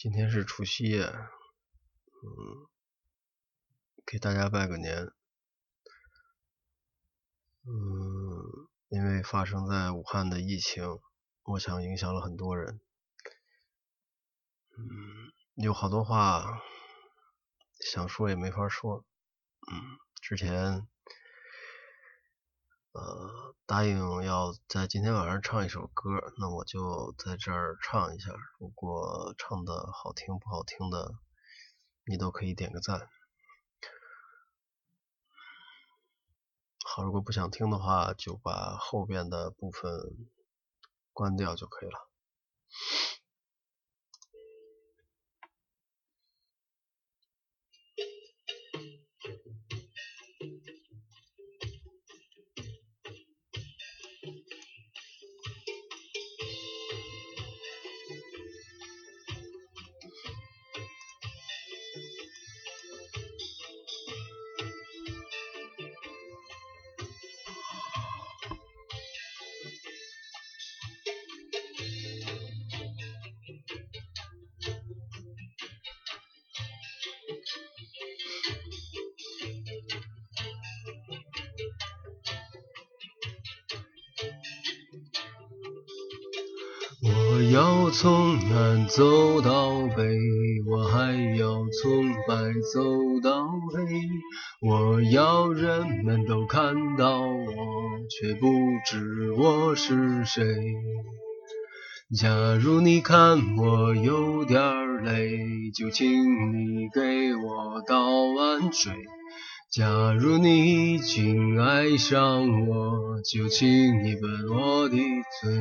今天是除夕夜，嗯，给大家拜个年。嗯，因为发生在武汉的疫情，我想影响了很多人。嗯，有好多话想说也没法说。嗯，之前。呃，答应要在今天晚上唱一首歌，那我就在这儿唱一下。如果唱的好听不好听的，你都可以点个赞。好，如果不想听的话，就把后边的部分关掉就可以了。我要从南走到北，我还要从白走到黑。我要人们都看到我，却不知我是谁。假如你看我有点累，就请你给我倒碗水。假如你已经爱上我，就请你吻我的嘴。